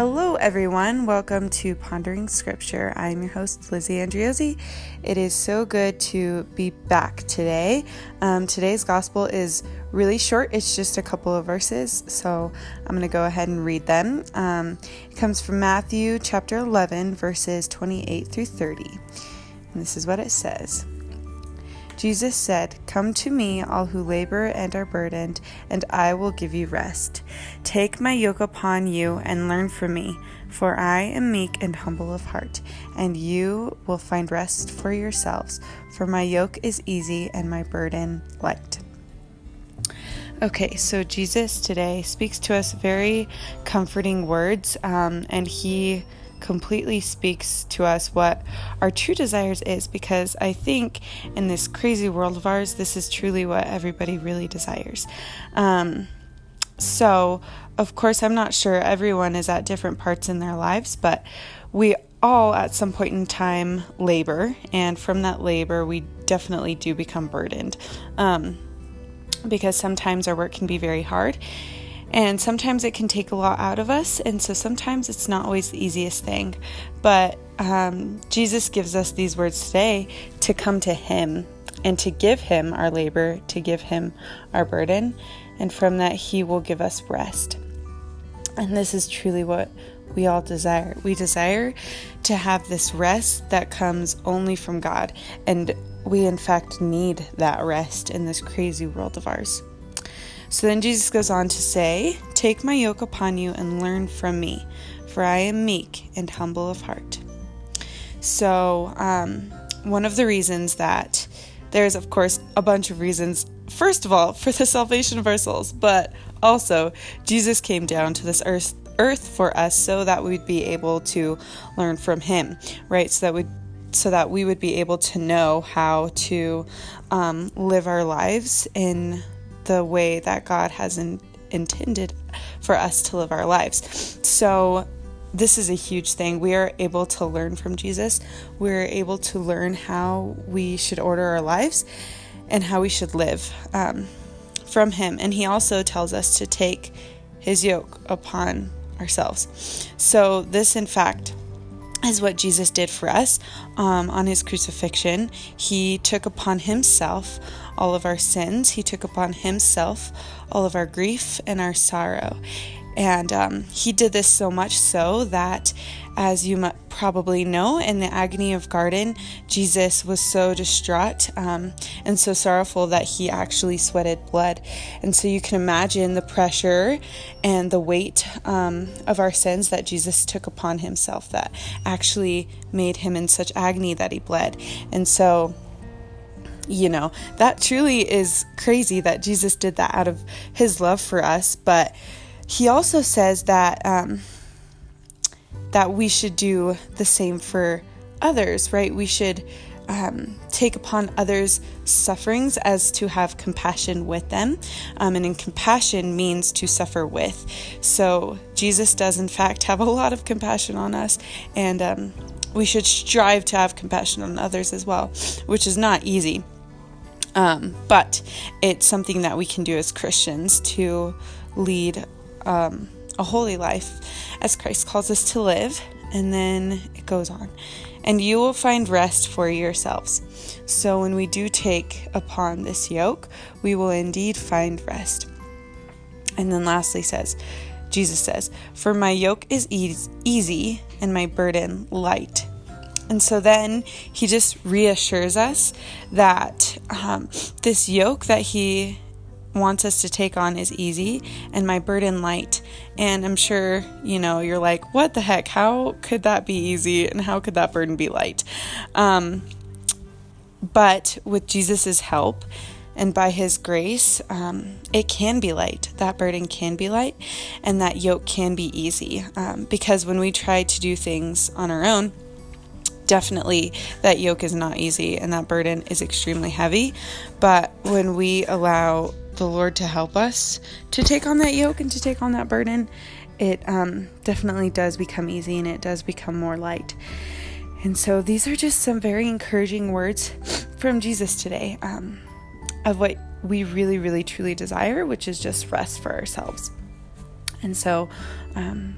Hello, everyone. Welcome to Pondering Scripture. I'm your host, Lizzie Andriozzi. It is so good to be back today. Um, today's gospel is really short, it's just a couple of verses, so I'm going to go ahead and read them. Um, it comes from Matthew chapter 11, verses 28 through 30. And this is what it says. Jesus said, Come to me, all who labor and are burdened, and I will give you rest. Take my yoke upon you and learn from me, for I am meek and humble of heart, and you will find rest for yourselves, for my yoke is easy and my burden light. Okay, so Jesus today speaks to us very comforting words, um, and he completely speaks to us what our true desires is because I think in this crazy world of ours, this is truly what everybody really desires. Um, so, of course, I'm not sure everyone is at different parts in their lives, but we all at some point in time labor, and from that labor, we definitely do become burdened. Um, because sometimes our work can be very hard and sometimes it can take a lot out of us, and so sometimes it's not always the easiest thing. But um, Jesus gives us these words today to come to Him and to give Him our labor, to give Him our burden, and from that He will give us rest. And this is truly what we all desire. We desire to have this rest that comes only from God, and we in fact need that rest in this crazy world of ours. So then Jesus goes on to say, Take my yoke upon you and learn from me, for I am meek and humble of heart. So, um, one of the reasons that there's, of course, a bunch of reasons. First of all, for the salvation of our souls, but also Jesus came down to this earth earth for us so that we'd be able to learn from him, right? So that we so that we would be able to know how to um, live our lives in the way that God has in, intended for us to live our lives. So, this is a huge thing. We are able to learn from Jesus. We're able to learn how we should order our lives and how we should live um, from Him. And He also tells us to take His yoke upon ourselves. So, this, in fact, is what Jesus did for us um, on his crucifixion. He took upon himself all of our sins, he took upon himself all of our grief and our sorrow. And um, he did this so much so that, as you probably know, in the agony of garden, Jesus was so distraught um, and so sorrowful that he actually sweated blood. And so you can imagine the pressure and the weight um, of our sins that Jesus took upon himself that actually made him in such agony that he bled. And so you know, that truly is crazy that Jesus did that out of his love for us. But he also says that um, that we should do the same for others, right? We should um, take upon others' sufferings as to have compassion with them. Um, and in compassion means to suffer with. So Jesus does, in fact, have a lot of compassion on us. And um, we should strive to have compassion on others as well, which is not easy. Um, but it's something that we can do as Christians to lead um, a holy life as Christ calls us to live. And then it goes on. And you will find rest for yourselves. So when we do take upon this yoke, we will indeed find rest. And then lastly says, Jesus says, For my yoke is easy and my burden light. And so then he just reassures us that um, this yoke that he wants us to take on is easy and my burden light. And I'm sure, you know, you're like, what the heck? How could that be easy and how could that burden be light? Um, but with Jesus' help, and by His grace, um, it can be light. That burden can be light, and that yoke can be easy. Um, because when we try to do things on our own, definitely that yoke is not easy and that burden is extremely heavy. But when we allow the Lord to help us to take on that yoke and to take on that burden, it um, definitely does become easy and it does become more light. And so these are just some very encouraging words from Jesus today um, of what we really, really, truly desire, which is just rest for ourselves. And so, um,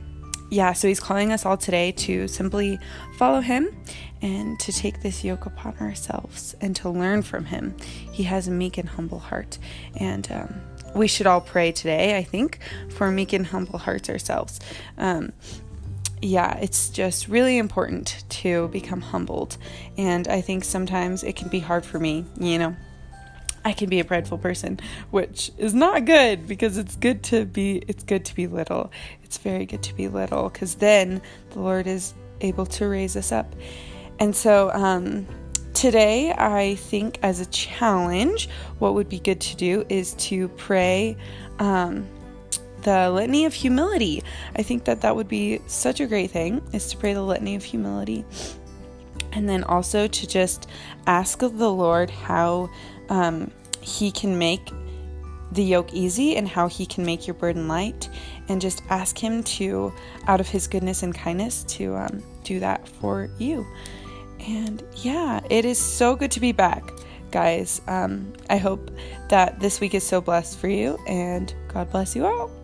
yeah, so he's calling us all today to simply follow him and to take this yoke upon ourselves and to learn from him. He has a meek and humble heart. And um, we should all pray today, I think, for meek and humble hearts ourselves. Um, yeah, it's just really important to become humbled. And I think sometimes it can be hard for me, you know. I can be a prideful person, which is not good because it's good to be it's good to be little. It's very good to be little because then the Lord is able to raise us up. And so um, today, I think as a challenge, what would be good to do is to pray um, the litany of humility. I think that that would be such a great thing is to pray the litany of humility. And then also to just ask of the Lord how um, He can make the yoke easy and how He can make your burden light. And just ask Him to, out of His goodness and kindness, to um, do that for you. And yeah, it is so good to be back, guys. Um, I hope that this week is so blessed for you, and God bless you all.